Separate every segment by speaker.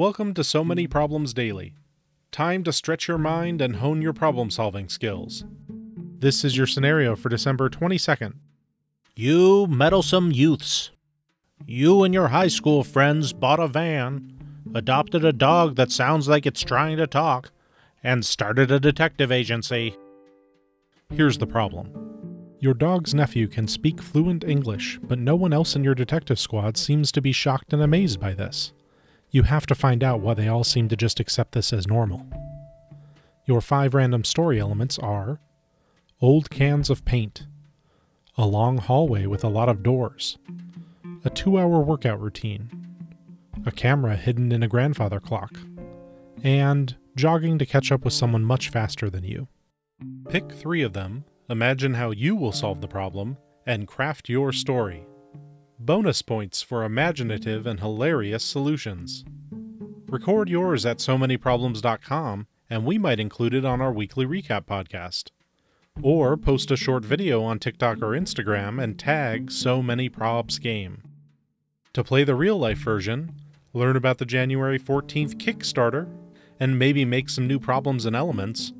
Speaker 1: Welcome to So Many hmm. Problems Daily. Time to stretch your mind and hone your problem solving skills. This is your scenario for December 22nd.
Speaker 2: You meddlesome youths. You and your high school friends bought a van, adopted a dog that sounds like it's trying to talk, and started a detective agency.
Speaker 1: Here's the problem your dog's nephew can speak fluent English, but no one else in your detective squad seems to be shocked and amazed by this. You have to find out why they all seem to just accept this as normal. Your five random story elements are old cans of paint, a long hallway with a lot of doors, a two hour workout routine, a camera hidden in a grandfather clock, and jogging to catch up with someone much faster than you. Pick three of them Imagine how you will solve the problem and craft your story. Bonus points for imaginative and hilarious solutions. Record yours at so manyproblems.com and we might include it on our weekly recap podcast. Or post a short video on TikTok or Instagram and tag So Many Probs Game. To play the real life version, learn about the January 14th Kickstarter, and maybe make some new problems and elements,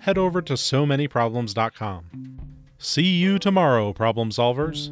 Speaker 1: head over to so manyproblems.com. See you tomorrow, problem solvers.